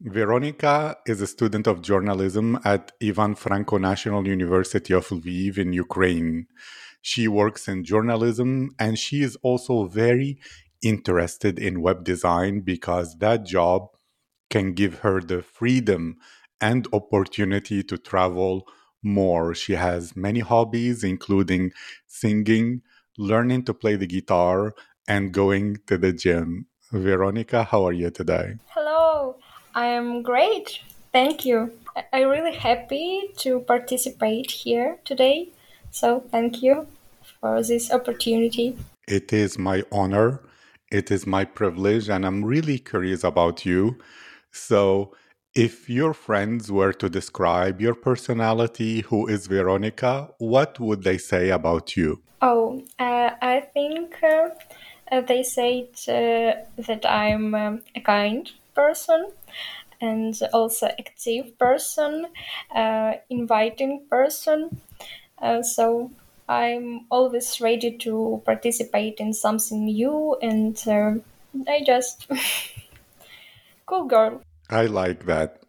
Veronika is a student of journalism at Ivan Franko National University of Lviv in Ukraine. She works in journalism and she is also very interested in web design because that job can give her the freedom and opportunity to travel more. She has many hobbies, including singing, learning to play the guitar, and going to the gym. Veronika, how are you today? Hello, I am great. Thank you. I'm really happy to participate here today. So, thank you for this opportunity. It is my honor. It is my privilege, and I'm really curious about you. So, if your friends were to describe your personality, who is Veronika, what would they say about you? Oh, uh, I think uh, they said uh, that I'm um, a kind person and also active person, uh, inviting person. Uh, so I'm always ready to participate in something new, and I just cool girl. I like that.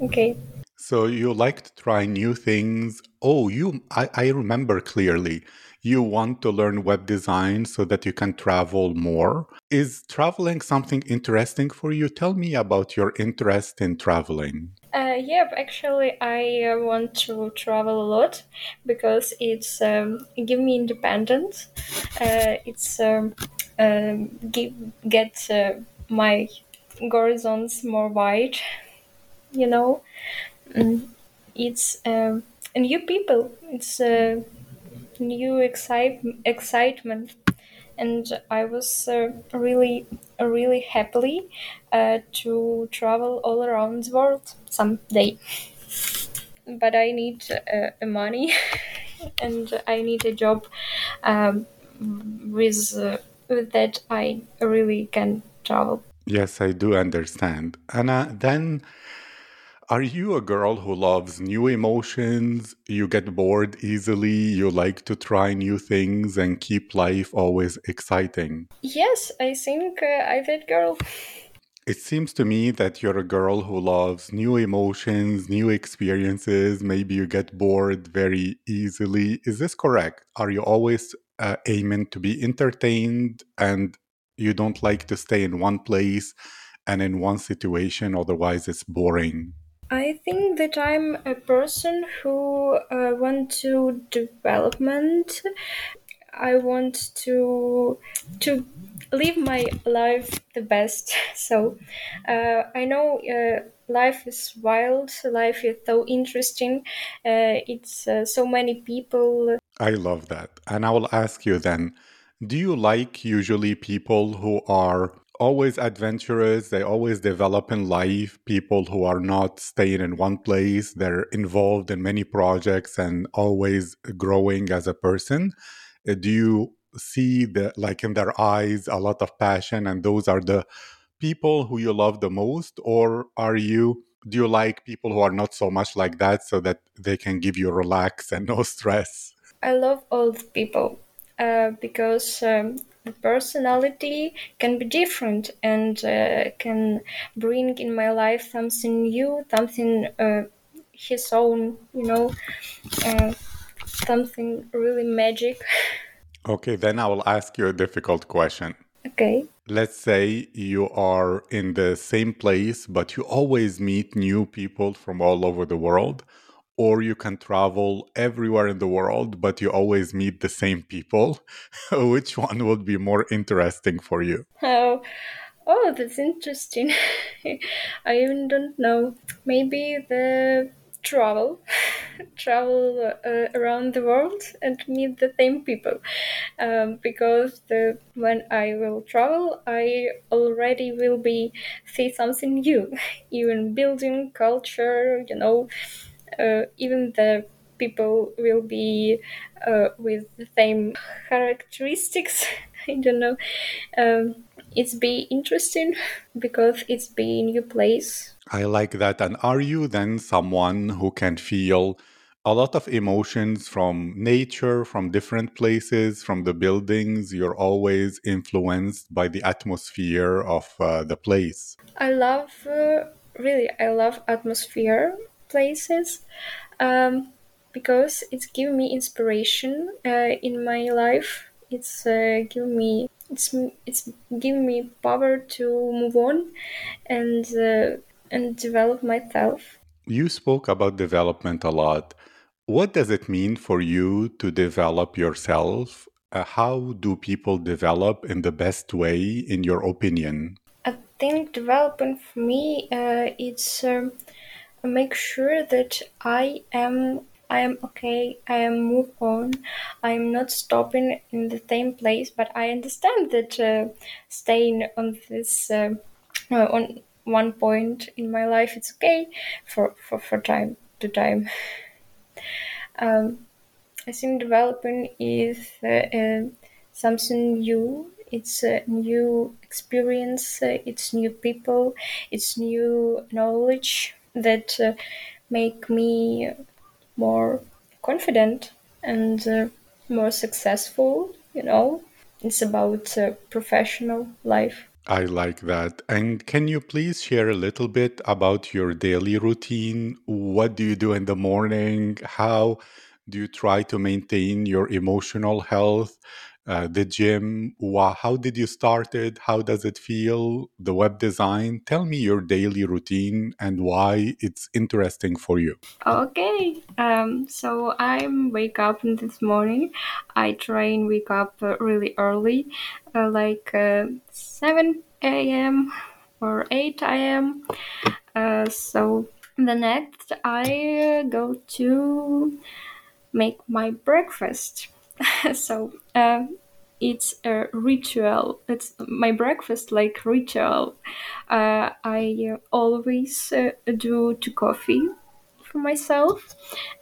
Okay. So you like to try new things. Oh, you I, I remember clearly. You want to learn web design so that you can travel more. Is traveling something interesting for you? Tell me about your interest in traveling. Uh, yeah, actually, I uh, want to travel a lot because it's um, give me independence. Uh, it's um, um give, get uh, my horizons more wide you know mm, it's uh, new people it's new excite- excitement. And i was uh, really really happily uh, to travel all around the world someday. But i need uh, money and i need a job um, with uh, with that i really can travel. Yes, I do understand. Anna, then are you a girl who loves new emotions? You get bored easily, you like to try new things and keep life always exciting? Yes, I think uh, I'm that girl. It seems to me that you're a girl who loves new emotions, new experiences. Maybe you get bored very easily. Is this correct? Are you always uh, aiming to be entertained and you don't like to stay in one place and in one situation otherwise it's boring i think that i'm a person who uh, want to development. I want to to live my life the best. So uh, i know uh, life is wild. Life is so interesting. Uh, it's uh, so many people. I love that. And i will ask you then do you like usually people who are always adventurous? They always develop in life, people who are not staying in one place. They're involved in many projects and always growing as a person. Uh, do you see the like in their eyes a lot of passion and those are the people who you love the most or are you do you like people who are not so much like that so that they can give you relax and no stress i love old people uh, because um, personality can be different and uh, can bring in my life something new, something uh, his own, you know, uh, something really magic. Okay, then I will ask you a difficult question. Okay. Let's say you are in the same place, but you always meet new people from all over the world or you can travel everywhere in the world, but you always meet the same people. Which one would be more interesting for you? Oh, oh, that's interesting. I even don't know. Maybe the travel travel uh, around the world and meet the same people um, because the, when I will travel, I already will be see something new, even building culture, you know, even the people will be uh, with the same characteristics. I don't know. Um, it's be interesting because it's be a new place. I like that. And are you then someone who can feel a lot of emotions from nature, from different places, from the buildings? You're always influenced by the atmosphere of uh, the place. I love, uh, really, I love atmosphere places um, because it's given me inspiration uh, in my life. It's uh, given me it's it's given me power to move on and uh, and develop myself. You spoke about development a lot. What does it mean for you to develop yourself? Uh, how do people develop in the best way, in your opinion? I think development for me, uh, it's um, make sure that I am I am okay. I am move on. I am not stopping in the same place, but I understand that uh, staying on this uh, uh, on one point in my life it's okay for for, for time to time. Um, I think developing is uh, uh, something new. It's a new experience. It's new people. It's new knowledge that uh, make me more confident and uh, more successful. You know, it's about uh, professional life. I like that. And can you please share a little bit about your daily routine? What do you do in the morning? How do you try to maintain your emotional health? Uh, the gym, how did you start it? How does it feel? The web design? Tell me your daily routine and why it's interesting for you. Okay, um, so I wake up this morning. I try and wake up uh, really early, uh, like uh, 7 a.m. or 8 a.m. So the next I go to make my breakfast. so uh, it's a ritual. It's my breakfast like ritual. Uh, I always uh, do to coffee for myself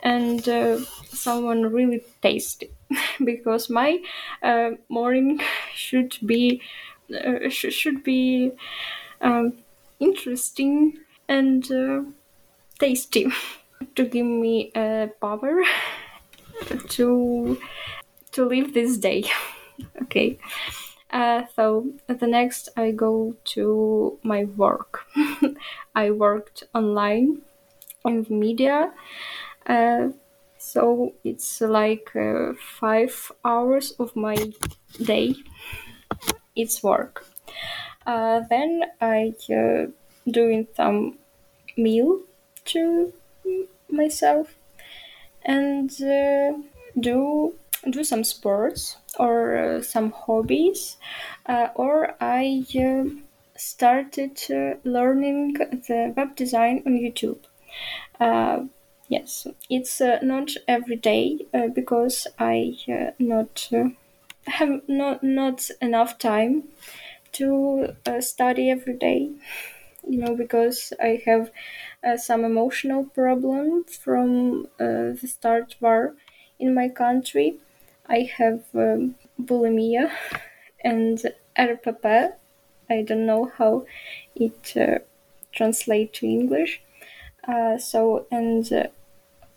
and uh, someone really tasty because my uh, morning should be uh, sh- should be um, interesting and uh, tasty to give me uh, power to to live this day. okay. Uh, so the next I go to my work. I worked online in media. Uh, so it's like uh, five hours of my day. It's work. Uh, then I uh, doing some meal to myself and uh, do do some sports or uh, some hobbies uh, or i uh, started uh, learning the web design on youtube. Uh, yes it's uh, not every day because i not have not not enough time to study every day you know because i have uh, some emotional problem from uh, the start war in my country i have um, bulimia and rpp i don't know how it uh, translates to english. Uh, so and uh,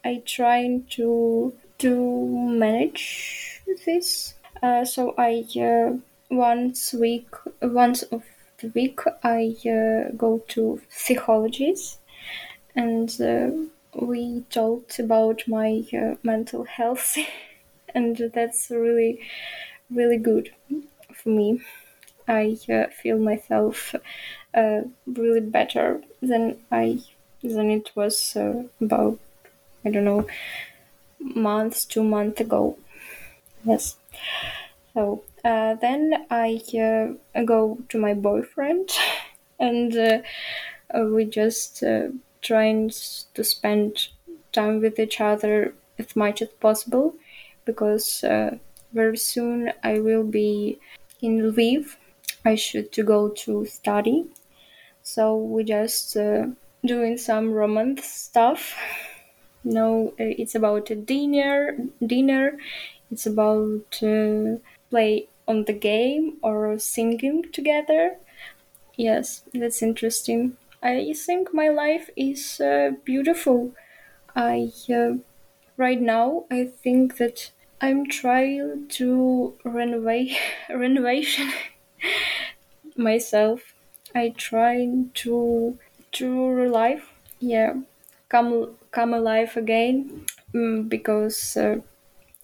i try to to manage this. Uh, so i once week once of the week I uh, go to psychologists and uh, we talked about my uh, mental health and that's really really good for me. I uh, feel myself uh, really better than i than it was uh, about i don't know months two months ago. Yes. So uh, then I uh, go to my boyfriend, and uh, we just trying to spend time with each other as much as possible because uh, very soon I will be in Lviv. I should to go to study, so we just uh, doing some romance stuff. No, uh, it's about a dinner. Dinner. It's about play on the game or singing together. Yes, that's interesting. I think my life is uh, beautiful. I uh, right now I think that I'm trying to renovate renovation myself. I trying to to relive, yeah, come come alive again mm, because uh,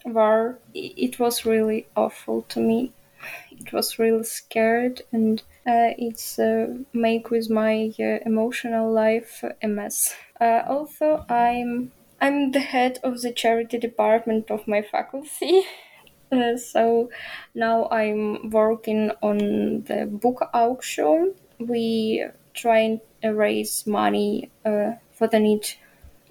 war it was really awful to me. It was really scared and uh, it's uh, make with my uh, emotional life a mess. Uh, also, I'm I'm the head of the charity department of my faculty. Uh, so now I'm working on the book auction. We try and raise money uh, for the need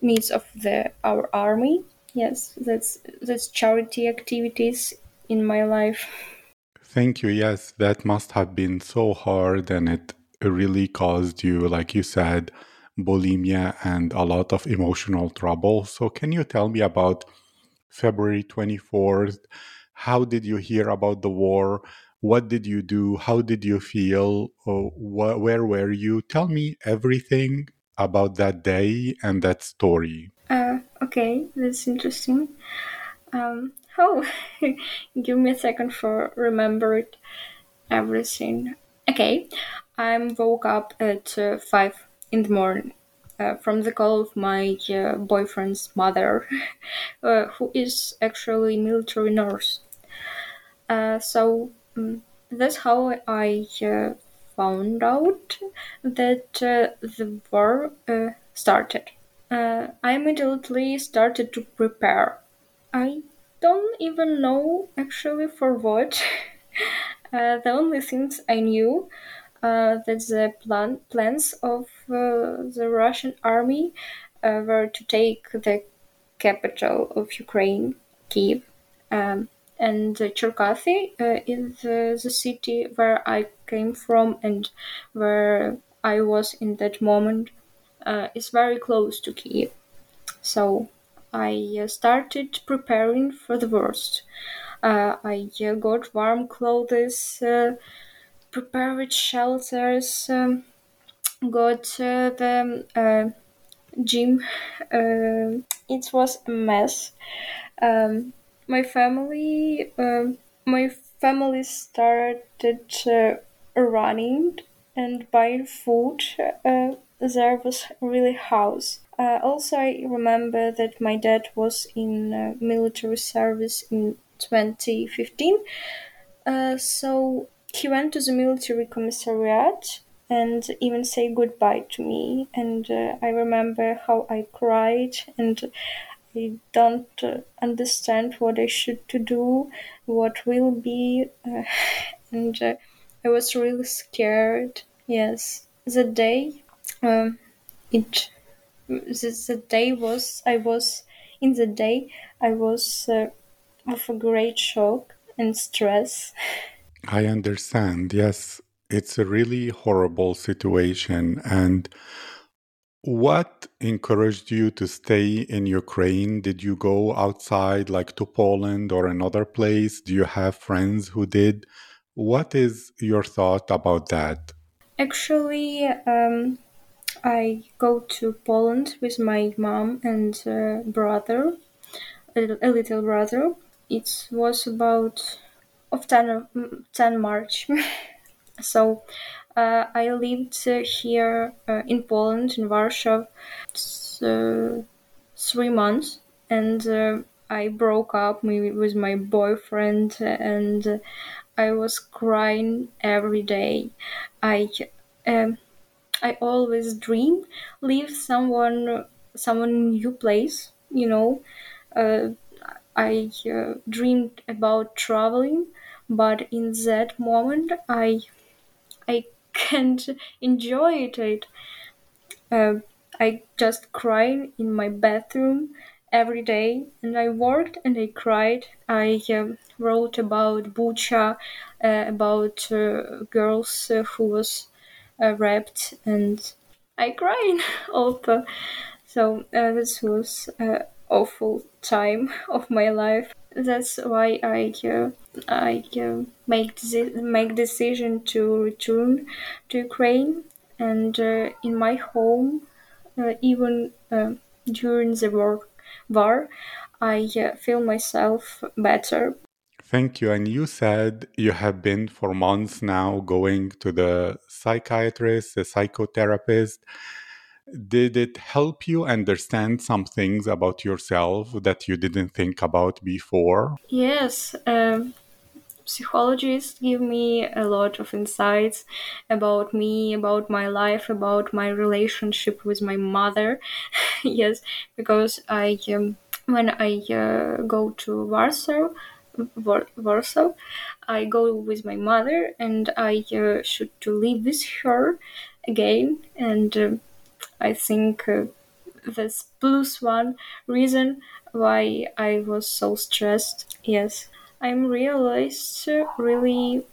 needs of the our army. Yes, that's that's charity activities in my life. Thank you. Yes, that must have been so hard and it really caused you, like you said, bulimia and a lot of emotional trouble. So, can you tell me about February 24th? How did you hear about the war? What did you do? How did you feel? Oh, wh- where were you? Tell me everything about that day and that story. Uh, okay, that's interesting. Um, oh, give me a second for remember everything. Okay, I woke up at uh, five in the morning uh, from the call of my uh, boyfriend's mother, uh, who is actually military nurse. Uh, so um, that's how I uh, found out that uh, the war started. I immediately started to prepare. I don't even know actually for what. The only things I knew that the plan- plans of uh, the Russian army uh, were to take the capital of Ukraine, Kiev, um, and uh, Cherkasy uh, is uh, the city where I came from and where I was in that moment. Uh, is very close to Kiev, so I uh, started preparing for the worst. Uh, I uh, got warm clothes, uh, prepared shelters, um, got the uh, gym. Uh, it was a mess. Um, my family, um, my family started uh, running and buying food. Uh, there was really house. Uh, also, I remember that my dad was in uh, military service in 2015. Uh, so he went to the military commissariat and even say goodbye to me. And uh, I remember how I cried and I don't uh, understand what I should to do, what will be, uh, and uh, I was really scared. Yes, the day, um, it, the, the day was I was in the day I was uh, of a great shock and stress. I understand. Yes, it's a really horrible situation. And what encouraged you to stay in Ukraine? Did you go outside, like to Poland or another place? Do you have friends who did? What is your thought about that? Actually, um, I go to Poland with my mom and uh, brother, a, a little brother. It was about of 10, mm, 10 March. so uh, I lived here uh, in Poland, in Warsaw, three months, and uh, I broke up with my boyfriend, and I was crying every day. I um, I always dream leave someone someone new place. You know, uh, I uh, dreamed about traveling, but in that moment, I I can't enjoy it. Uh, I just cried in my bathroom every day, and I worked and I cried. I uh, wrote about Bucha, uh, about uh, girls uh, who was uh, raped, and I cried also. So this was awful time of my life. That's why I uh, I uh, make deci- make decision to return to Ukraine, and uh, in my home, uh, even uh, during the war, war I uh, feel myself better. Thank you. And you said you have been for months now going to the psychiatrist, the psychotherapist. Did it help you understand some things about yourself that you didn't think about before? Yes, um, psychologists give me a lot of insights about me, about my life, about my relationship with my mother. yes, because I um, when I uh, go to Warsaw, Warsaw, I go with my mother, and I uh, should to live with her again, and um I think. Uh, this plus one reason why I was so stressed. Yes, I'm realized really,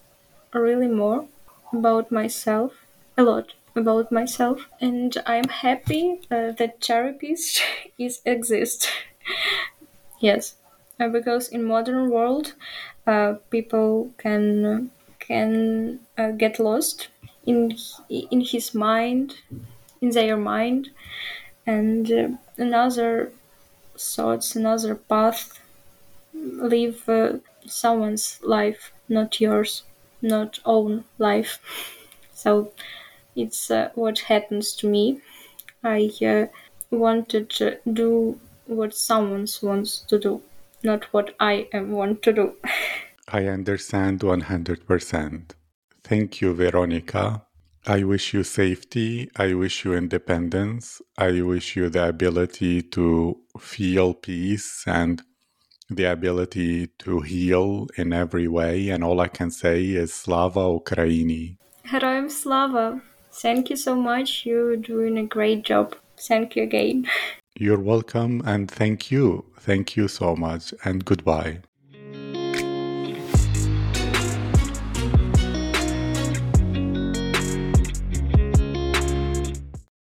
really more about myself, a lot about myself, and I'm happy uh, that therapist is exist. yes, uh, because in modern world, uh, people can can uh, get lost in in his mind, in their mind, and uh, another thoughts, another path, live uh, someone's life, not yours, not own life. So it's uh, what happens to me. I uh, wanted to do what someone wants to do, not what I want to do. I understand 100%. Thank you, Veronika. I wish you safety. I wish you independence. I wish you the ability to feel peace and the ability to heal in every way. And all I can say is Slava Ukraini. Heroim Slava. Thank you so much. You're doing a great job. Thank you again. You're welcome and thank you. Thank you so much and goodbye.